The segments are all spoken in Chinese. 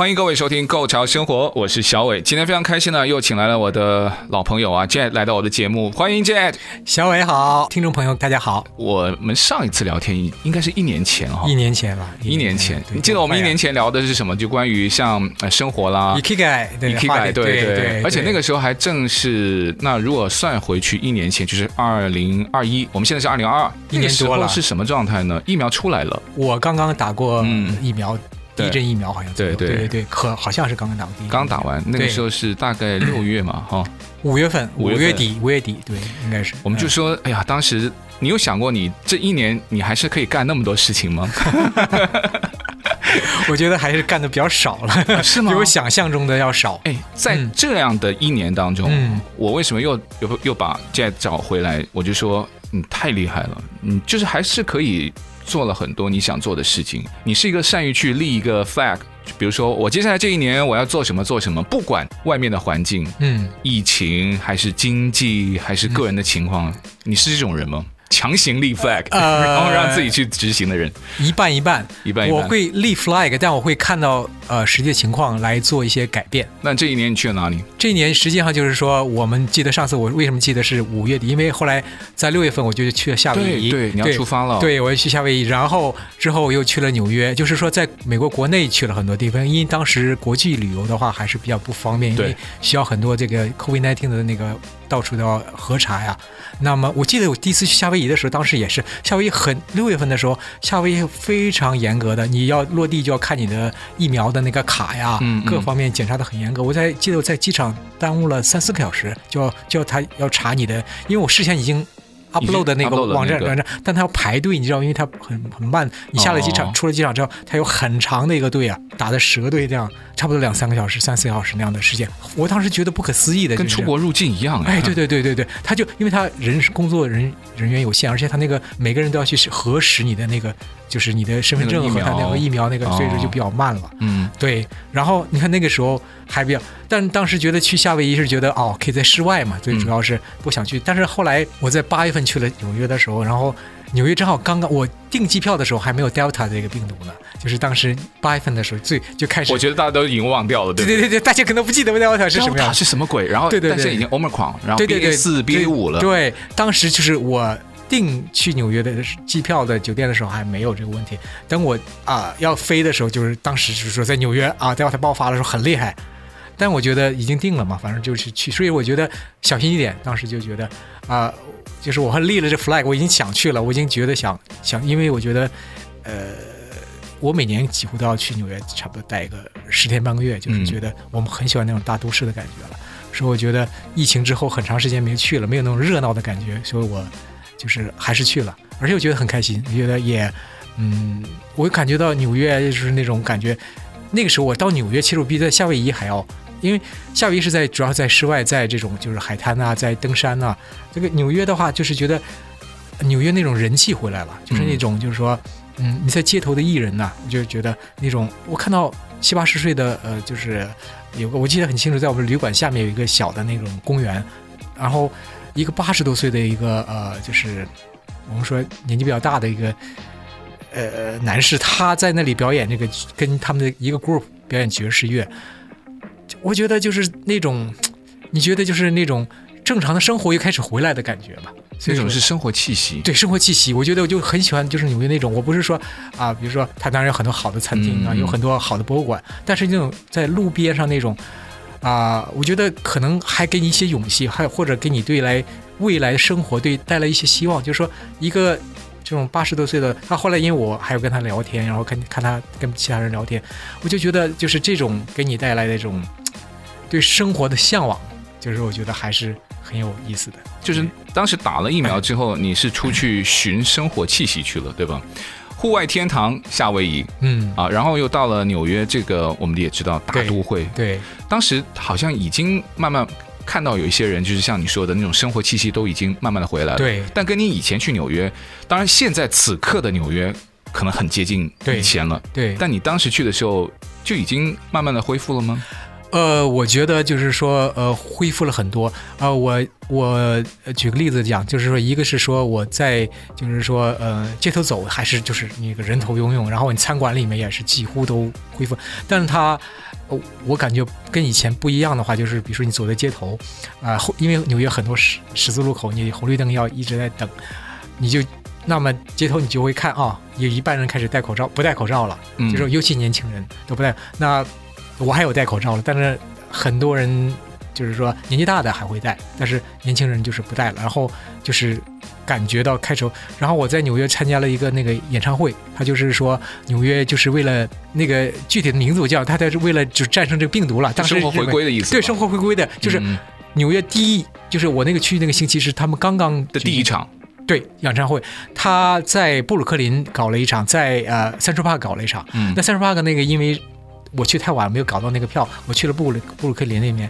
欢迎各位收听《Go 潮生活》，我是小伟。今天非常开心呢，又请来了我的老朋友啊，Jet 来到我的节目，欢迎 Jet。小伟好，听众朋友大家好。我们上一次聊天应该是一年前哈，一年前吧，一年前。你记得我们一年前聊的是什么？就关于像生活啦，Ikigai，对，Ikigai，对对对。而且那个时候还正是，那如果算回去一年前，就是二零二一，我们现在是二零二二，一年多了，是什么状态呢？疫苗出来了，我刚刚打过疫苗。第一针疫苗好像对对对对，可好像是刚刚打第一，刚打完，那个时候是大概六月嘛哈，五月份，五月底，五月底，对，应该是。我们就说，哎呀，当时你有想过，你这一年你还是可以干那么多事情吗？我觉得还是干的比较少了，是吗？比我想象中的要少。哎，在这样的一年当中，我为什么又又又把 Jet 找回来？我就说，你太厉害了，你就是还是可以。做了很多你想做的事情，你是一个善于去立一个 flag，比如说我接下来这一年我要做什么做什么，不管外面的环境，嗯，疫情还是经济还是个人的情况，嗯、你是这种人吗？强行立 flag，然后让自己去执行的人，一半一半，一半一半。我会立 flag，但我会看到呃实际情况来做一些改变。那这一年你去了哪里？这一年实际上就是说，我们记得上次我为什么记得是五月底？因为后来在六月份我就去了夏威夷，对，你要出发了。对，我要去夏威夷，然后之后又去了纽约，就是说在美国国内去了很多地方。因为当时国际旅游的话还是比较不方便，因为需要很多这个 COVID-19 的那个到处都要核查呀。那么我记得我第一次去夏威夷的时候，当时也是夏威夷很六月份的时候，夏威夷非常严格的，你要落地就要看你的疫苗的那个卡呀，嗯嗯各方面检查的很严格。我在记得我在机场耽误了三四个小时，就要就要他要查你的，因为我事先已经。Upload 的那个网站，网站，但他要排队，你知道，因为他很很慢。你下了机场，出了机场之后，他有很长的一个队啊，打的蛇队这样，差不多两三个小时、三四个小时那样的时间。我当时觉得不可思议的，跟出国入境一样。哎，对对对对对，他就因为他人工作人人员有限，而且他那个每个人都要去核实你的那个，就是你的身份证和他那个疫苗那个，所以说就比较慢了。嗯，对。然后你看那个时候还比较，但当时觉得去夏威夷是觉得哦，可以在室外嘛，最主要是不想去。但是后来我在八月份。去了纽约的时候，然后纽约正好刚刚我订机票的时候还没有 Delta 这个病毒呢，就是当时八月份的时候最就开始。我觉得大家都已经忘掉了，对对对对，大家可能不记得 Delta 是什么样，是什么鬼？然后对对对，但是已经 Omicron，然后 BA 四 BA 五了。对，当时就是我订去纽约的机票的酒店的时候还没有这个问题，等我啊要飞的时候，就是当时就是说在纽约啊 Delta 爆发的时候很厉害，但我觉得已经定了嘛，反正就是去，所以我觉得小心一点。当时就觉得啊。就是我还立了这 flag，我已经想去了，我已经觉得想想，因为我觉得，呃，我每年几乎都要去纽约，差不多待个十天半个月，就是觉得我们很喜欢那种大都市的感觉了。所以我觉得疫情之后很长时间没去了，没有那种热闹的感觉，所以我就是还是去了，而且我觉得很开心，我觉得也，嗯，我感觉到纽约就是那种感觉，那个时候我到纽约，其实我比在夏威夷还要。因为夏威夷是在主要在室外，在这种就是海滩啊，在登山啊。这个纽约的话，就是觉得纽约那种人气回来了，就是那种就是说，嗯，你在街头的艺人呐，我就觉得那种我看到七八十岁的呃，就是有个我记得很清楚，在我们旅馆下面有一个小的那种公园，然后一个八十多岁的一个呃，就是我们说年纪比较大的一个呃男士，他在那里表演这个跟他们的一个 group 表演爵士乐。我觉得就是那种，你觉得就是那种正常的生活又开始回来的感觉吧？那种是生活气息，对生活气息。我觉得我就很喜欢，就是纽约那种。我不是说啊，比如说它当然有很多好的餐厅啊，有很多好的博物馆，但是那种在路边上那种啊，我觉得可能还给你一些勇气，还或者给你对来未来生活对带来一些希望。就是说一个这种八十多岁的，他后来因为我还有跟他聊天，然后看看他跟其他人聊天，我就觉得就是这种给你带来的这种。对生活的向往，就是我觉得还是很有意思的。就是当时打了疫苗之后，你是出去寻生活气息去了，对吧？户外天堂夏威夷，嗯啊，然后又到了纽约，这个我们也知道大都会。对，对当时好像已经慢慢看到有一些人，就是像你说的那种生活气息都已经慢慢的回来了。对，但跟你以前去纽约，当然现在此刻的纽约可能很接近以前了。对，对但你当时去的时候就已经慢慢的恢复了吗？呃，我觉得就是说，呃，恢复了很多。呃，我我举个例子讲，就是说，一个是说我在就是说，呃，街头走还是就是那个人头涌涌，然后你餐馆里面也是几乎都恢复。但是它，我感觉跟以前不一样的话，就是比如说你走在街头，啊、呃，因为纽约很多十十字路口，你红绿灯要一直在等，你就那么街头你就会看啊，有一半人开始戴口罩，不戴口罩了，就是尤其年轻人都不戴那。我还有戴口罩了，但是很多人就是说年纪大的还会戴，但是年轻人就是不戴了。然后就是感觉到开始，然后我在纽约参加了一个那个演唱会，他就是说纽约就是为了那个具体的名字我叫他，他是为了就战胜这个病毒了。当时生活回归的意思。对，生活回归的就是纽约第一，就是我那个区那个星期是他们刚刚的第一场。对，演唱会，他在布鲁克林搞了一场，在呃 Central Park 搞了一场。嗯。那 Central Park 那个因为。我去太晚了，没有搞到那个票。我去了布鲁布鲁克林那边，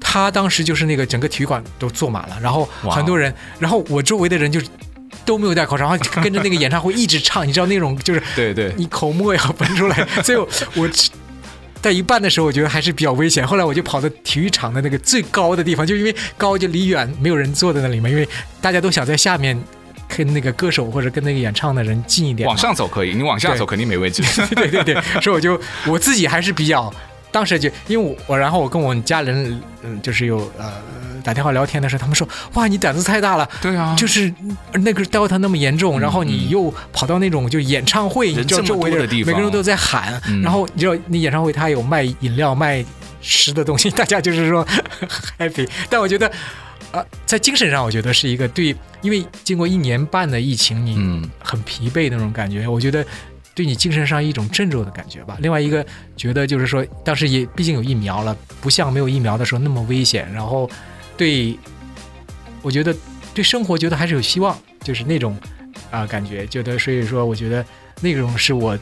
他当时就是那个整个体育馆都坐满了，然后很多人然后我周围的人就都没有戴口罩，然后跟着那个演唱会一直唱，你知道那种就是对对，你口沫要喷出来。所以我，我在一半的时候，我觉得还是比较危险。后来我就跑到体育场的那个最高的地方，就因为高就离远没有人坐在那里嘛，因为大家都想在下面。跟那个歌手或者跟那个演唱的人近一点，往上走可以，你往下走肯定没位置。对对对，所以我就我自己还是比较，当时就因为我，然后我跟我家人，嗯，就是有呃打电话聊天的时候，他们说，哇，你胆子太大了。对啊，就是那个 Delta 那么严重，然后你又跑到那种就演唱会，你知道周围的每个人都在喊，然后你知道那演唱会他有卖饮料卖吃的东西，大家就是说 happy，但我觉得。啊，在精神上，我觉得是一个对，因为经过一年半的疫情，你很疲惫的那种感觉，我觉得对你精神上一种振作的感觉吧。另外一个觉得就是说，当时也毕竟有疫苗了，不像没有疫苗的时候那么危险。然后对，我觉得对生活觉得还是有希望，就是那种啊感觉，觉得所以说，我觉得那种是我。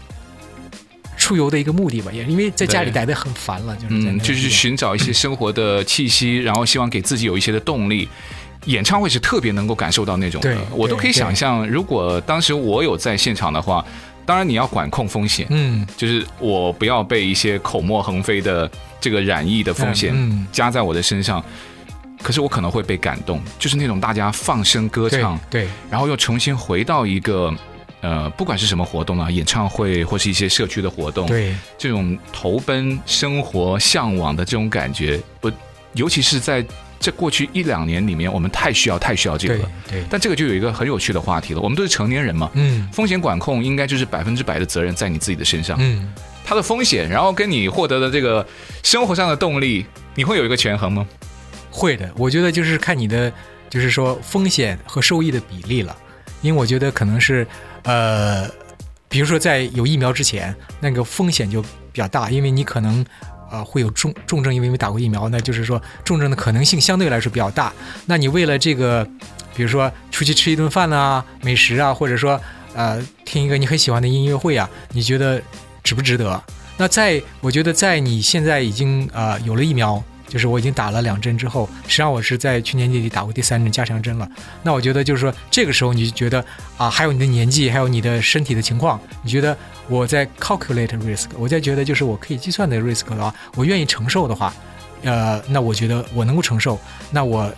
出游的一个目的吧，也因为在家里待得很烦了，就是嗯，就是寻找一些生活的气息，然后希望给自己有一些的动力。演唱会是特别能够感受到那种的，我都可以想象，如果当时我有在现场的话，当然你要管控风险，嗯，就是我不要被一些口沫横飞的这个染疫的风险加在我的身上，可是我可能会被感动，就是那种大家放声歌唱，对，然后又重新回到一个。呃，不管是什么活动啊，演唱会或是一些社区的活动，对这种投奔生活、向往的这种感觉，不，尤其是在这过去一两年里面，我们太需要、太需要这个了。对，对。但这个就有一个很有趣的话题了。我们都是成年人嘛，嗯，风险管控应该就是百分之百的责任在你自己的身上。嗯，它的风险，然后跟你获得的这个生活上的动力，你会有一个权衡吗？会的，我觉得就是看你的，就是说风险和收益的比例了。因为我觉得可能是。呃，比如说在有疫苗之前，那个风险就比较大，因为你可能呃会有重重症，因为没打过疫苗，那就是说重症的可能性相对来说比较大。那你为了这个，比如说出去吃一顿饭啊、美食啊，或者说呃听一个你很喜欢的音乐会啊，你觉得值不值得？那在我觉得在你现在已经呃有了疫苗。就是我已经打了两针之后，实际上我是在去年年底打过第三针加强针了。那我觉得就是说，这个时候你就觉得啊，还有你的年纪，还有你的身体的情况，你觉得我在 calculate risk，我在觉得就是我可以计算的 risk 的话，我愿意承受的话，呃，那我觉得我能够承受。那我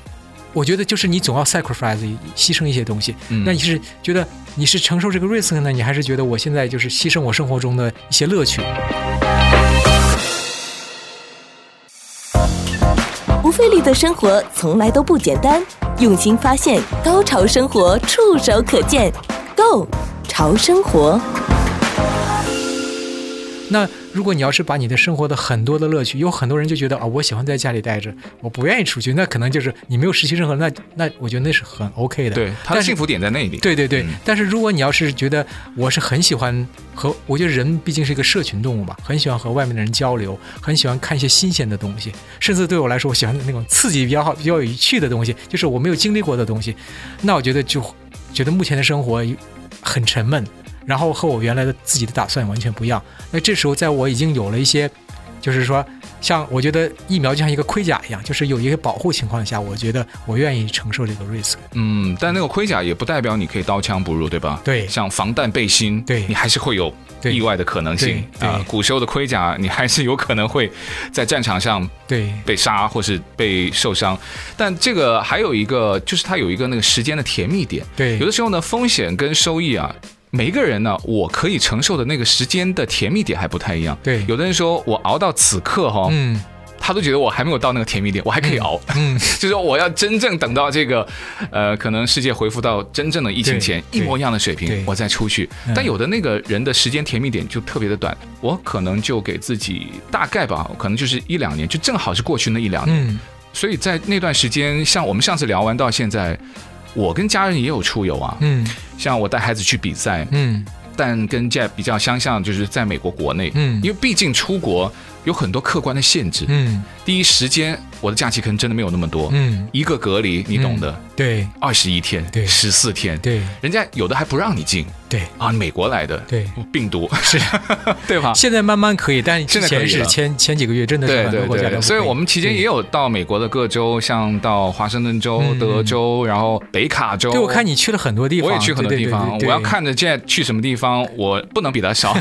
我觉得就是你总要 sacrifice 牺牲一些东西。嗯。那你是觉得你是承受这个 risk 呢？你还是觉得我现在就是牺牲我生活中的一些乐趣？这里的生活从来都不简单，用心发现，高潮生活触手可见，Go 潮生活。那如果你要是把你的生活的很多的乐趣，有很多人就觉得啊、哦，我喜欢在家里待着，我不愿意出去，那可能就是你没有失去任何，那那我觉得那是很 OK 的。对，他的幸福点在那里。对对对，嗯、但是如果你要是觉得我是很喜欢和，我觉得人毕竟是一个社群动物嘛，很喜欢和外面的人交流，很喜欢看一些新鲜的东西，甚至对我来说，我喜欢那种刺激比较好、比较有趣的东西，就是我没有经历过的东西，那我觉得就觉得目前的生活很沉闷。然后和我原来的自己的打算完全不一样。那这时候，在我已经有了一些，就是说。像我觉得疫苗就像一个盔甲一样，就是有一个保护情况下，我觉得我愿意承受这个 risk。嗯，但那个盔甲也不代表你可以刀枪不入，对吧？对，像防弹背心，对，你还是会有意外的可能性啊。古时候的盔甲，你还是有可能会在战场上对被杀或是被受伤。但这个还有一个，就是它有一个那个时间的甜蜜点。对，有的时候呢，风险跟收益啊。每一个人呢，我可以承受的那个时间的甜蜜点还不太一样。对，有的人说我熬到此刻哈，嗯，他都觉得我还没有到那个甜蜜点，我还可以熬。嗯，就是说我要真正等到这个，呃，可能世界恢复到真正的疫情前一模一样的水平，我再出去。但有的那个人的时间甜蜜点就特别的短，我可能就给自己大概吧，可能就是一两年，就正好是过去那一两年。嗯，所以在那段时间，像我们上次聊完到现在。我跟家人也有出游啊，嗯，像我带孩子去比赛，嗯，但跟 Jet 比较相像，就是在美国国内，嗯，因为毕竟出国有很多客观的限制，嗯，第一时间。我的假期可能真的没有那么多，嗯，一个隔离你懂的，嗯、对，二十一天，对，十四天，对，人家有的还不让你进，对。啊，美国来的，对，病毒。是，对吧？现在慢慢可以，但之前是前前几个月真的是很多国家都不可以，所以我们期间也有到美国的各州，像到华盛顿州、德州，然后北卡州。对，我看你去了很多地方，我也去很多地方。我要看着 Jet 去什么地方，我不能比他少。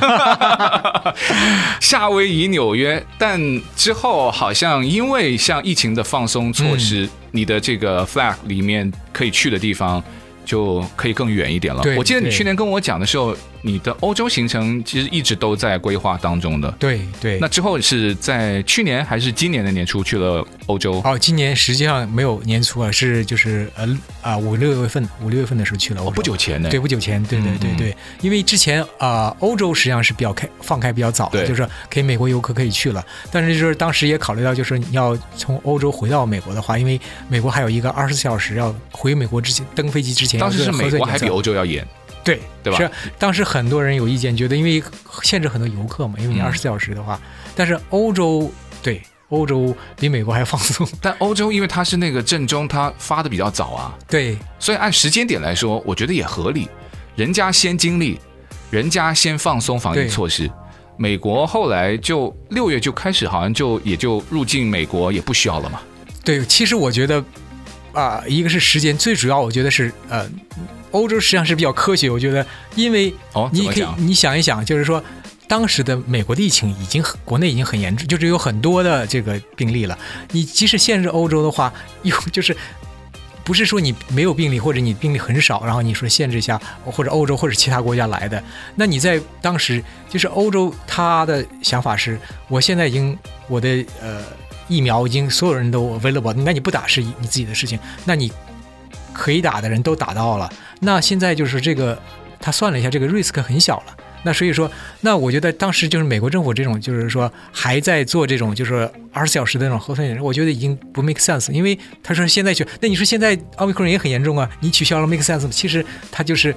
夏威夷、纽约，但之后好像因为像。疫情的放松措施，嗯、你的这个 flag 里面可以去的地方就可以更远一点了。我记得你去年跟我讲的时候。你的欧洲行程其实一直都在规划当中的。对对。那之后是在去年还是今年的年初去了欧洲？哦，今年实际上没有年初啊，是就是呃啊五六月份五六月份的时候去了。哦，不久前呢？对，不久前，对对对对。因为之前啊，呃，欧洲实际上是比较开放开比较早的，就是可以美国游客可以去了。但是就是当时也考虑到，就是你要从欧洲回到美国的话，因为美国还有一个二十四小时要回美国之前登飞机之前，当时是美国还比欧洲要严。对，对吧？是当时很多人有意见，觉得因为限制很多游客嘛，因为你二十四小时的话。嗯、但是欧洲对欧洲比美国还放松，但欧洲因为它是那个正中，它发的比较早啊。对，所以按时间点来说，我觉得也合理。人家先经历，人家先放松防疫措施。美国后来就六月就开始，好像就也就入境美国也不需要了嘛。对，其实我觉得啊、呃，一个是时间，最主要我觉得是呃。欧洲实际上是比较科学，我觉得，因为你可以你想一想，就是说，当时的美国的疫情已经国内已经很严重，就是有很多的这个病例了。你即使限制欧洲的话，又就是不是说你没有病例或者你病例很少，然后你说限制一下或者欧洲或者其他国家来的，那你在当时就是欧洲他的想法是，我现在已经我的呃疫苗已经所有人都 available，那你不打是你自己的事情，那你可以打的人都打到了。那现在就是这个，他算了一下，这个 risk 很小了。那所以说，那我觉得当时就是美国政府这种，就是说还在做这种就是二十四小时的那种核酸检测，我觉得已经不 make sense。因为他说现在就，那你说现在奥密克戎也很严重啊，你取消了 make sense。其实他就是，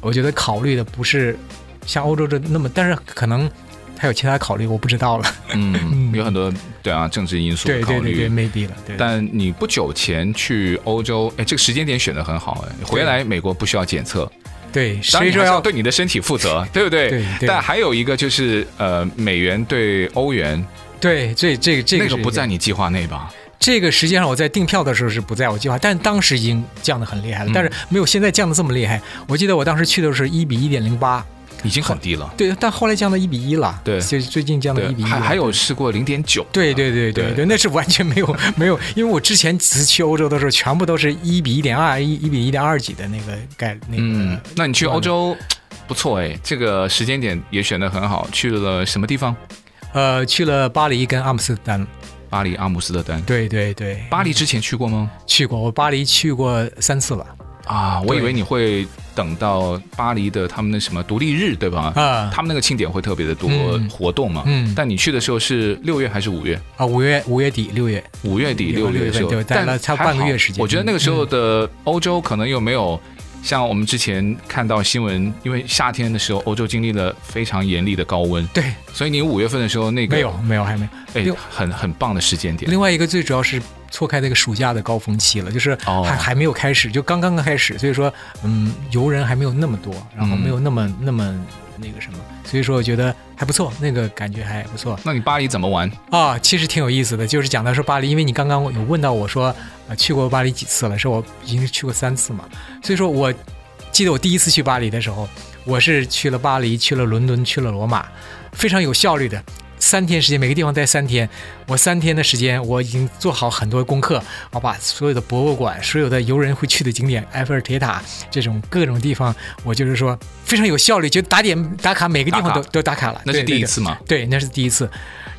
我觉得考虑的不是像欧洲这那么，但是可能。还有其他考虑，我不知道了。嗯，有很多对啊，政治因素考虑。对对对，maybe 了。对。但你不久前去欧洲，哎，这个时间点选的很好，哎，回来美国不需要检测。对，所以说要对你的身体负责，对不对？对。但还有一个就是，呃，美元对欧元。对，这这个这个那个不在你计划内吧？这个实际上我在订票的时候是不在我计划，但当时已经降得很厉害了，但是没有现在降得这么厉害。我记得我当时去的时候一比一点零八。已经很低了，对，但后来降到一比一了，对，就最近降到一比一，还还有试过零点九，对对对对对，那是完全没有没有，因为我之前只去欧洲的时候，全部都是一比一点二，一一比一点二几的那个概那个。嗯，那你去欧洲不错哎，这个时间点也选的很好，去了什么地方？呃，去了巴黎跟阿姆斯特丹。巴黎、阿姆斯特丹，对对对。巴黎之前去过吗？去过，我巴黎去过三次了。啊，我以为你会等到巴黎的他们的什么独立日，对吧？啊，他们那个庆典会特别的多活动嘛。嗯，但你去的时候是六月还是五月？啊，五月五月底六月，五月底六月的时候，待了差半个月时间。我觉得那个时候的欧洲可能又没有像我们之前看到新闻，因为夏天的时候，欧洲经历了非常严厉的高温，对，所以你五月份的时候那个没有没有还没。有，哎，很很棒的时间点。另外一个最主要是错开那个暑假的高峰期了，就是还、哦、还没有开始，就刚刚刚开始，所以说嗯，游人还没有那么多，然后没有那么、嗯、那么那个什么，所以说我觉得还不错，那个感觉还不错。那你巴黎怎么玩啊？其实挺有意思的，就是讲到说巴黎，因为你刚刚有问到我说。啊，去过巴黎几次了？是我已经去过三次嘛，所以说我记得我第一次去巴黎的时候，我是去了巴黎，去了伦敦，去了罗马，非常有效率的三天时间，每个地方待三天。我三天的时间，我已经做好很多功课，我把所有的博物馆、所有的游人会去的景点，埃菲尔铁塔这种各种地方，我就是说非常有效率，就打点打卡，每个地方都都打卡了。那是第一次吗？对，那是第一次。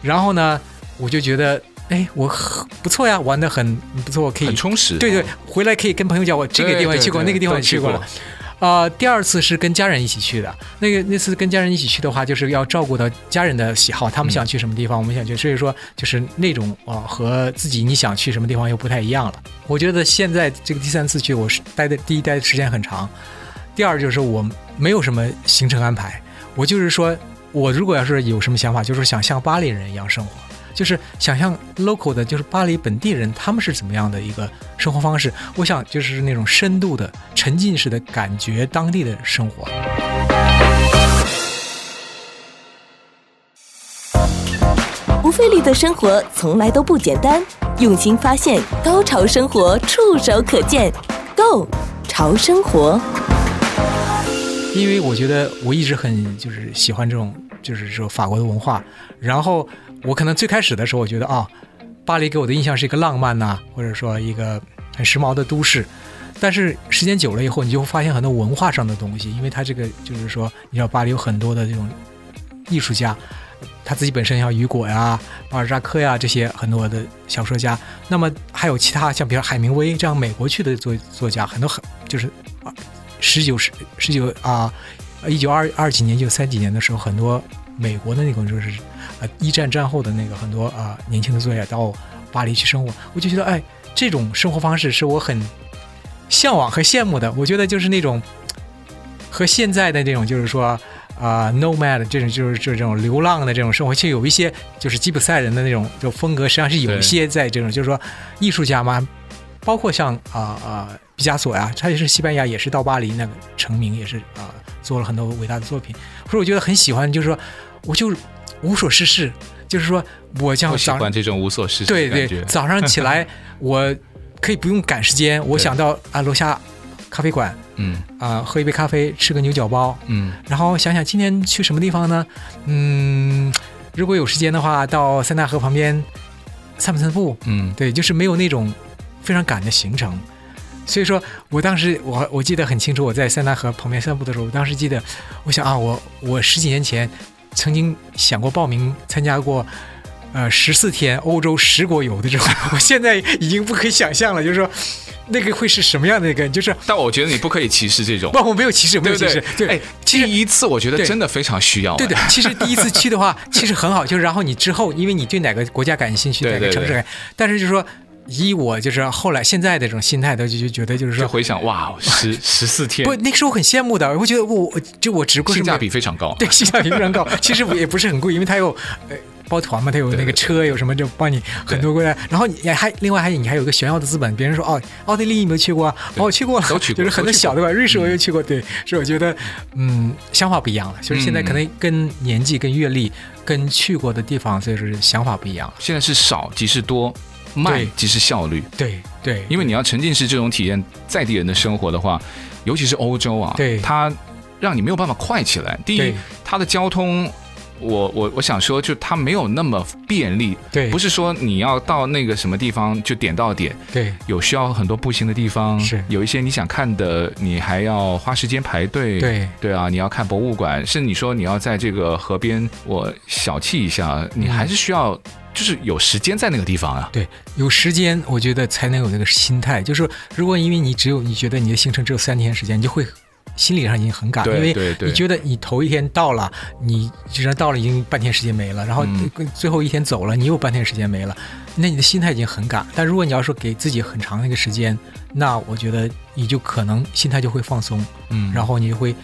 然后呢，我就觉得。哎，我很不错呀，玩的很不错，可以很充实。对对，回来可以跟朋友讲，我这个地方也去过，那个地方也去过了。呃，第二次是跟家人一起去的。那个那次跟家人一起去的话，就是要照顾到家人的喜好，他们想去什么地方，我们想去，所以说就是那种啊、呃，和自己你想去什么地方又不太一样了。我觉得现在这个第三次去，我是待的第一待的时间很长，第二就是我没有什么行程安排，我就是说我如果要是有什么想法，就是想像巴黎人一样生活。就是想象 local 的，就是巴黎本地人，他们是怎么样的一个生活方式？我想就是那种深度的、沉浸式的感觉当地的生活。不费力的生活从来都不简单，用心发现，高潮生活触手可见 Go 潮生活。因为我觉得我一直很就是喜欢这种，就是说法国的文化，然后。我可能最开始的时候，我觉得啊，巴黎给我的印象是一个浪漫呐、或者说一个很时髦的都市。但是时间久了以后，你就会发现很多文化上的东西，因为它这个就是说，你知道巴黎有很多的这种艺术家，他自己本身像雨果呀、巴尔扎克呀这些很多的小说家，那么还有其他像比如海明威这样美国去的作作家，很多很就是啊，十九世十九啊，一九二二几年、一九三几年的时候，很多美国的那种就是。啊，一战战后的那个很多啊年轻的作家到巴黎去生活，我就觉得哎，这种生活方式是我很向往和羡慕的。我觉得就是那种和现在的这种就是说啊，nomad 这种就是就是这种流浪的这种生活，其实有一些就是吉普赛人的那种就风格，实际上是有一些在这种就是说艺术家嘛，包括像啊啊毕加索呀，他也是西班牙，也是到巴黎那个成名，也是啊做了很多伟大的作品。所以我觉得很喜欢，就是说我就。无所事事，就是说，我像早喜欢这种无所事事对对，早上起来，我可以不用赶时间，我想到啊楼下咖啡馆，嗯。啊、呃、喝一杯咖啡，吃个牛角包，嗯，然后想想今天去什么地方呢？嗯，如果有时间的话，到塞纳河旁边散步散步，嗯，对，就是没有那种非常赶的行程，所以说我当时我我记得很清楚，我在塞纳河旁边散步的时候，我当时记得，我想啊，我我十几年前。曾经想过报名参加过，呃，十四天欧洲十国游的这种，我现在已经不可以想象了，就是说，那个会是什么样的一个？就是，但我觉得你不可以歧视这种。不，我没有歧视，没有歧视。对，哎，第一次我觉得真的非常需要。对的，其实第一次去的话，其实很好，就是然后你之后，因为你对哪个国家感兴趣，哪个城市，但是就是说。以我就是后来现在的这种心态，都就就觉得就是说，就回想哇，十 十四天，不，那个时候很羡慕的，我觉得我就我只不过性价比非常高，对，性价比非常高。其实也不是很贵，因为它有呃包团嘛，它有那个车，有什么就帮你很多过来。然后你还另外还有你还有一个炫耀的资本，别人说哦，奥地利你有没有去过啊？哦，我去过了，都去过，就是很多小的吧。瑞士我也去过，对，所以我觉得嗯，想法不一样了，就是现在可能跟年纪、跟阅历、跟去过的地方，所以说想法不一样。现在是少即是多。慢即是效率，对对，因为你要沉浸式这种体验在地人的生活的话，尤其是欧洲啊，对，它让你没有办法快起来。第一，它的交通，我我我想说，就它没有那么便利，对，不是说你要到那个什么地方就点到点，对，有需要很多步行的地方，是有一些你想看的，你还要花时间排队，对对啊，你要看博物馆，甚至你说你要在这个河边，我小憩一下，你还是需要。嗯就是有时间在那个地方啊，对，有时间，我觉得才能有那个心态。就是如果因为你只有你觉得你的行程只有三天时间，你就会心理上已经很赶，对因为你觉得你头一天到了，你既然到了已经半天时间没了，然后最后一天走了，你又半天时间没了，那你的心态已经很赶。但如果你要说给自己很长的一个时间，那我觉得你就可能心态就会放松，嗯，然后你就会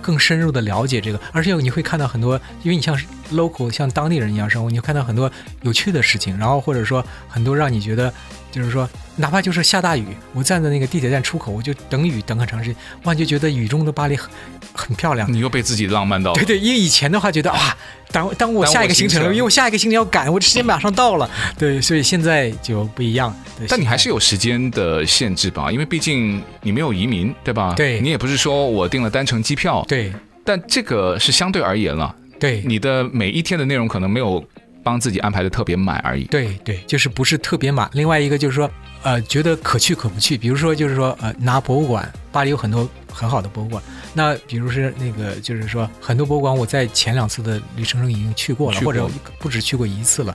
更深入的了解这个，而且你会看到很多，因为你像 local 像当地人一样生活，你会看到很多有趣的事情，然后或者说很多让你觉得。就是说，哪怕就是下大雨，我站在那个地铁站出口，我就等雨等很长时间，哇，就觉得雨中的巴黎很很漂亮。你又被自己浪漫到了。对对，因为以前的话觉得哇，当当我下一个行程了，因为我下一个行程要赶，我时间马上到了。对，所以现在就不一样。但你还是有时间的限制吧？因为毕竟你没有移民，对吧？对。你也不是说我订了单程机票。对。但这个是相对而言了。对。你的每一天的内容可能没有。帮自己安排的特别满而已。对对，就是不是特别满。另外一个就是说，呃，觉得可去可不去。比如说，就是说，呃，拿博物馆，巴黎有很多很好的博物馆。那比如是那个，就是说，很多博物馆我在前两次的旅程中已经去过了，过或者不止去过一次了。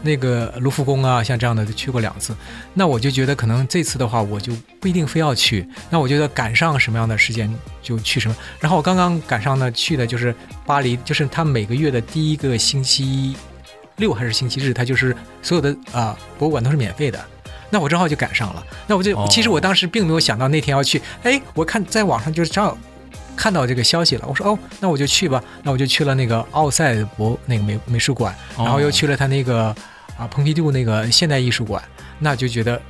那个卢浮宫啊，像这样的就去过两次。那我就觉得，可能这次的话，我就不一定非要去。那我觉得赶上什么样的时间就去什么。然后我刚刚赶上呢，去的就是巴黎，就是他每个月的第一个星期。六还是星期日，它就是所有的啊、呃、博物馆都是免费的，那我正好就赶上了。那我就、哦、其实我当时并没有想到那天要去，哎，我看在网上就是正好看到这个消息了，我说哦，那我就去吧。那我就去了那个奥赛博那个美美术馆，然后又去了他那个啊、呃、蓬皮杜那个现代艺术馆，那就觉得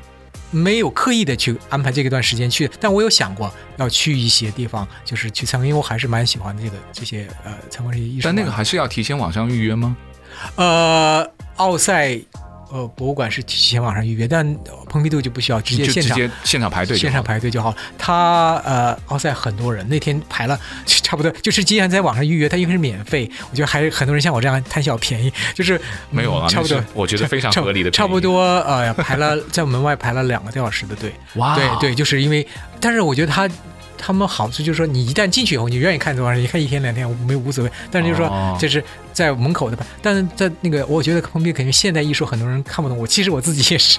没有刻意的去安排这一段时间去，但我有想过要去一些地方，就是去参观，因为我还是蛮喜欢这个这些呃参观这些艺术。但那个还是要提前网上预约吗？呃，奥赛呃博物馆是提前网上预约，但蓬皮杜就不需要直接现场现场排队，现场排队就好了。他呃奥赛很多人，那天排了差不多，就是既然在网上预约，他因为是免费，我觉得还很多人像我这样贪小便宜，就是没有啊、嗯，差不多，我觉得非常合理的，差不多呃排了在门外排了两个多小时的队，哇，对对，就是因为，但是我觉得他。他们好处就是说，你一旦进去以后，你愿意看多少人，你看一天两天，我没无所谓。但是就是说，就是在门口的吧。但是在那个，我觉得旁边肯定现代艺术很多人看不懂。我其实我自己也是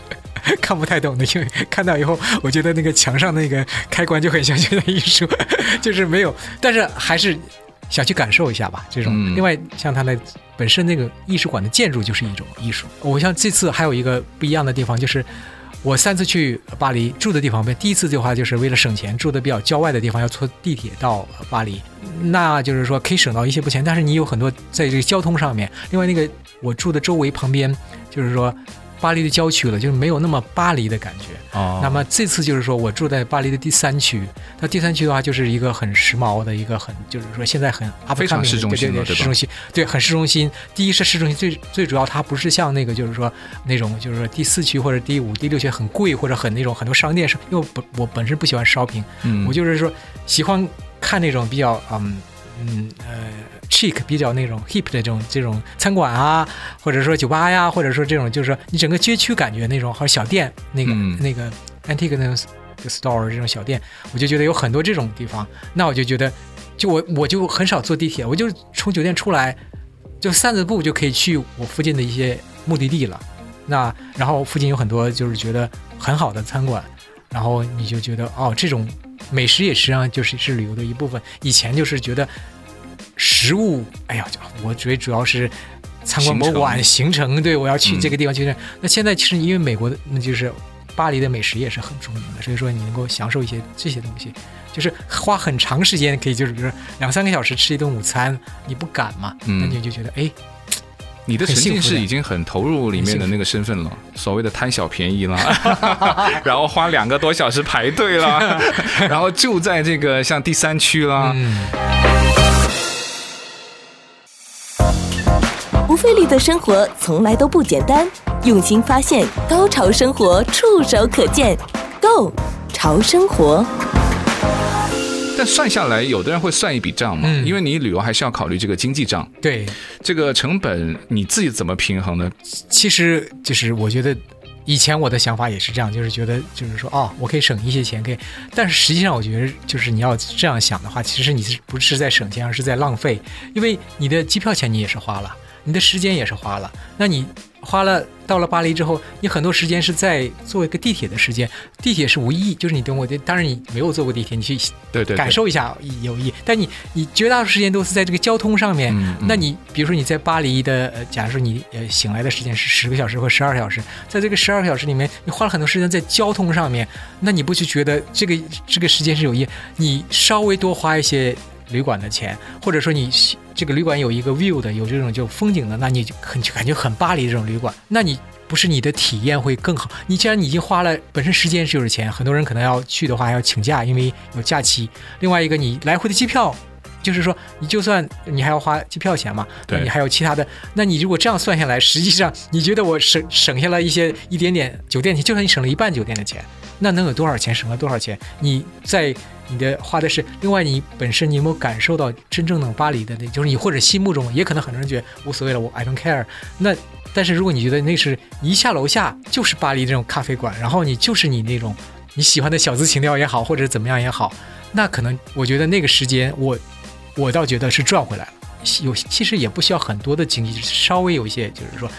看不太懂的，因为看到以后，我觉得那个墙上那个开关就很像现代艺术，就是没有。但是还是想去感受一下吧。这种、嗯、另外，像它的本身那个艺术馆的建筑就是一种艺术。我像这次还有一个不一样的地方就是。我三次去巴黎住的地方，第一次的话就是为了省钱，住的比较郊外的地方，要坐地铁到巴黎，那就是说可以省到一些不钱，但是你有很多在这个交通上面。另外那个我住的周围旁边，就是说。巴黎的郊区了，就是没有那么巴黎的感觉。哦。那么这次就是说我住在巴黎的第三区，那第三区的话就是一个很时髦的一个很，就是说现在很非常市中心，对对对，市中心，对，很市中心。第一是市中心，最最主要它不是像那个就是说那种就是说第四区或者第五、第六区很贵或者很那种很多商店是，因为我本我本身不喜欢 shopping，嗯，我就是说喜欢看那种比较嗯嗯呃。Chic 比较那种 hip 的这种这种餐馆啊，或者说酒吧呀，或者说这种就是说你整个街区感觉那种好小店，那个、嗯、那个 antique 那种 store 这种小店，我就觉得有很多这种地方。那我就觉得，就我我就很少坐地铁，我就从酒店出来，就散着步就可以去我附近的一些目的地了。那然后附近有很多就是觉得很好的餐馆，然后你就觉得哦，这种美食也实际上就是是旅游的一部分。以前就是觉得。食物，哎呀，我觉得主要是参观博物馆行程，对，我要去这个地方去。嗯、那现在其实因为美国的，那就是巴黎的美食也是很著名的，所以说你能够享受一些这些东西，就是花很长时间可以，就是比如说两三个小时吃一顿午餐，你不敢嘛？嗯，那你就觉得哎，你的沉浸式已经很投入里面的那个身份了，所谓的贪小便宜了，然后花两个多小时排队了，然后就在这个像第三区啦。嗯不费力的生活从来都不简单，用心发现，高潮生活触手可见，Go 潮生活。但算下来，有的人会算一笔账嘛，嗯，因为你旅游还是要考虑这个经济账。对，这个成本你自己怎么平衡呢？其实就是我觉得以前我的想法也是这样，就是觉得就是说哦，我可以省一些钱，可以。但是实际上我觉得就是你要这样想的话，其实你是不是在省钱，而是在浪费？因为你的机票钱你也是花了。你的时间也是花了。那你花了到了巴黎之后，你很多时间是在坐一个地铁的时间，地铁是无意义，就是你等我的。当然你没有坐过地铁，你去对对感受一下有意义。但你你绝大多数时间都是在这个交通上面。嗯嗯、那你比如说你在巴黎的，呃，假如说你呃醒来的时间是十个小时或十二个小时，在这个十二个小时里面，你花了很多时间在交通上面，那你不去觉得这个这个时间是有意义？你稍微多花一些。旅馆的钱，或者说你这个旅馆有一个 view 的，有这种就风景的，那你就很就感觉很巴黎这种旅馆，那你不是你的体验会更好？你既然你已经花了，本身时间就是钱，很多人可能要去的话要请假，因为有假期。另外一个，你来回的机票，就是说你就算你还要花机票钱嘛，对，你还有其他的。那你如果这样算下来，实际上你觉得我省省下了一些一点点酒店钱，就算你省了一半酒店的钱，那能有多少钱？省了多少钱？你在。你的花的是另外，你本身你有没有感受到真正的巴黎的那，就是你或者心目中也可能很多人觉得无所谓了，我 I don't care。那但是如果你觉得那是一下楼下就是巴黎这种咖啡馆，然后你就是你那种你喜欢的小资情调也好，或者怎么样也好，那可能我觉得那个时间我我倒觉得是赚回来了。有其实也不需要很多的经济，稍微有一些就是说，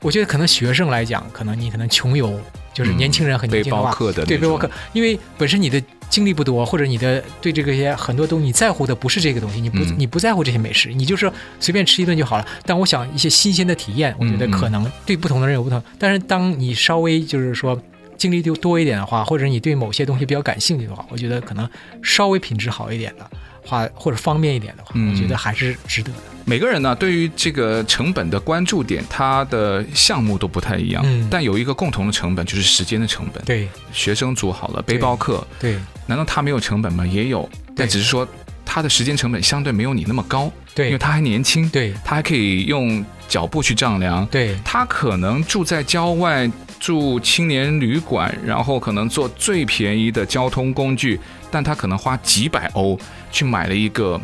我觉得可能学生来讲，可能你可能穷游，就是年轻人很年轻的话，背包客的对背包客，因为本身你的。经历不多，或者你的对这个些很多东西你在乎的不是这个东西，你不、嗯、你不在乎这些美食，你就是随便吃一顿就好了。但我想一些新鲜的体验，我觉得可能对不同的人有不同。嗯、但是当你稍微就是说经历就多一点的话，或者你对某些东西比较感兴趣的话，我觉得可能稍微品质好一点的话，或者方便一点的话，我觉得还是值得的。嗯每个人呢，对于这个成本的关注点，他的项目都不太一样。嗯，但有一个共同的成本，就是时间的成本。对，学生组好了，背包客，对，难道他没有成本吗？也有，但只是说他的时间成本相对没有你那么高。对，因为他还年轻。对，他还可以用脚步去丈量。对，他可能住在郊外，住青年旅馆，然后可能坐最便宜的交通工具，但他可能花几百欧去买了一个。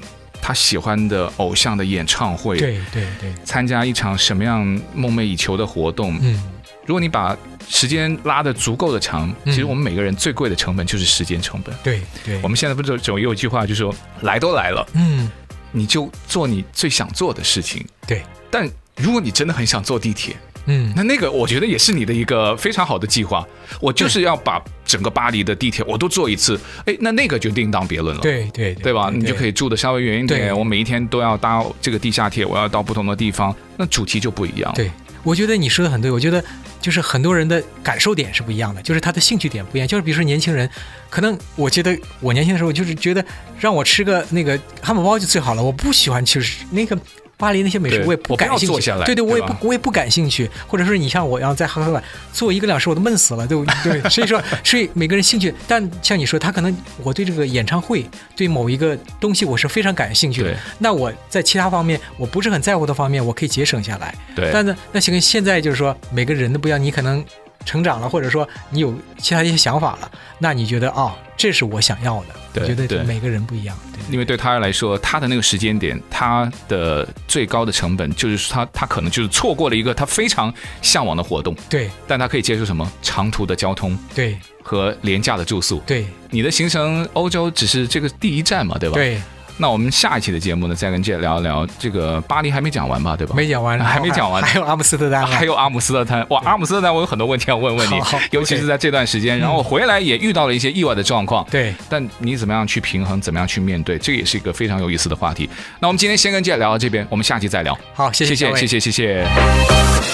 他喜欢的偶像的演唱会，对对对，参加一场什么样梦寐以求的活动？嗯，如果你把时间拉得足够的长，嗯、其实我们每个人最贵的成本就是时间成本。对对，我们现在不是总有一句话，就是说来都来了，嗯，你就做你最想做的事情。对，但如果你真的很想坐地铁。嗯，那那个我觉得也是你的一个非常好的计划。我就是要把整个巴黎的地铁我都坐一次，哎，那那个就另当别论了。对对对吧？你就可以住的稍微远一点。我每一天都要搭这个地下铁，我要到不同的地方，那主题就不一样。对，我觉得你说的很对。我觉得就是很多人的感受点是不一样的，就是他的兴趣点不一样。就是比如说年轻人，可能我觉得我年轻的时候就是觉得让我吃个那个汉堡包就最好了，我不喜欢吃那个。巴黎那些美食我也不感兴趣，对对，我也不我也不感兴趣，或者说你像我，要在咖啡馆坐一个两小时，我都闷死了，对不对。所以说，所以每个人兴趣，但像你说，他可能我对这个演唱会，对某一个东西，我是非常感兴趣的。那我在其他方面我不是很在乎的方面，我可以节省下来。对。但是那行，现在就是说，每个人都不一样，你可能成长了，或者说你有其他一些想法了，那你觉得哦，这是我想要的。我觉得每个人不一样，对，因为对他来说，他的那个时间点，他的最高的成本就是他，他可能就是错过了一个他非常向往的活动，对，但他可以接受什么长途的交通，对，和廉价的住宿，对，你的行程欧洲只是这个第一站嘛，对吧？对。那我们下一期的节目呢，再跟 Jet 聊一聊这个巴黎还没讲完吧，对吧？没讲完，还没讲完，还有阿姆斯特丹，还有阿姆斯特丹。哇，阿姆斯特丹，我有很多问题要问问你，尤其是在这段时间，然后回来也遇到了一些意外的状况。对，但你怎么样去平衡，怎么样去面对，这个也是一个非常有意思的话题。那我们今天先跟 Jet 聊到这边，我们下期再聊。好，谢谢，谢谢，谢谢，谢谢。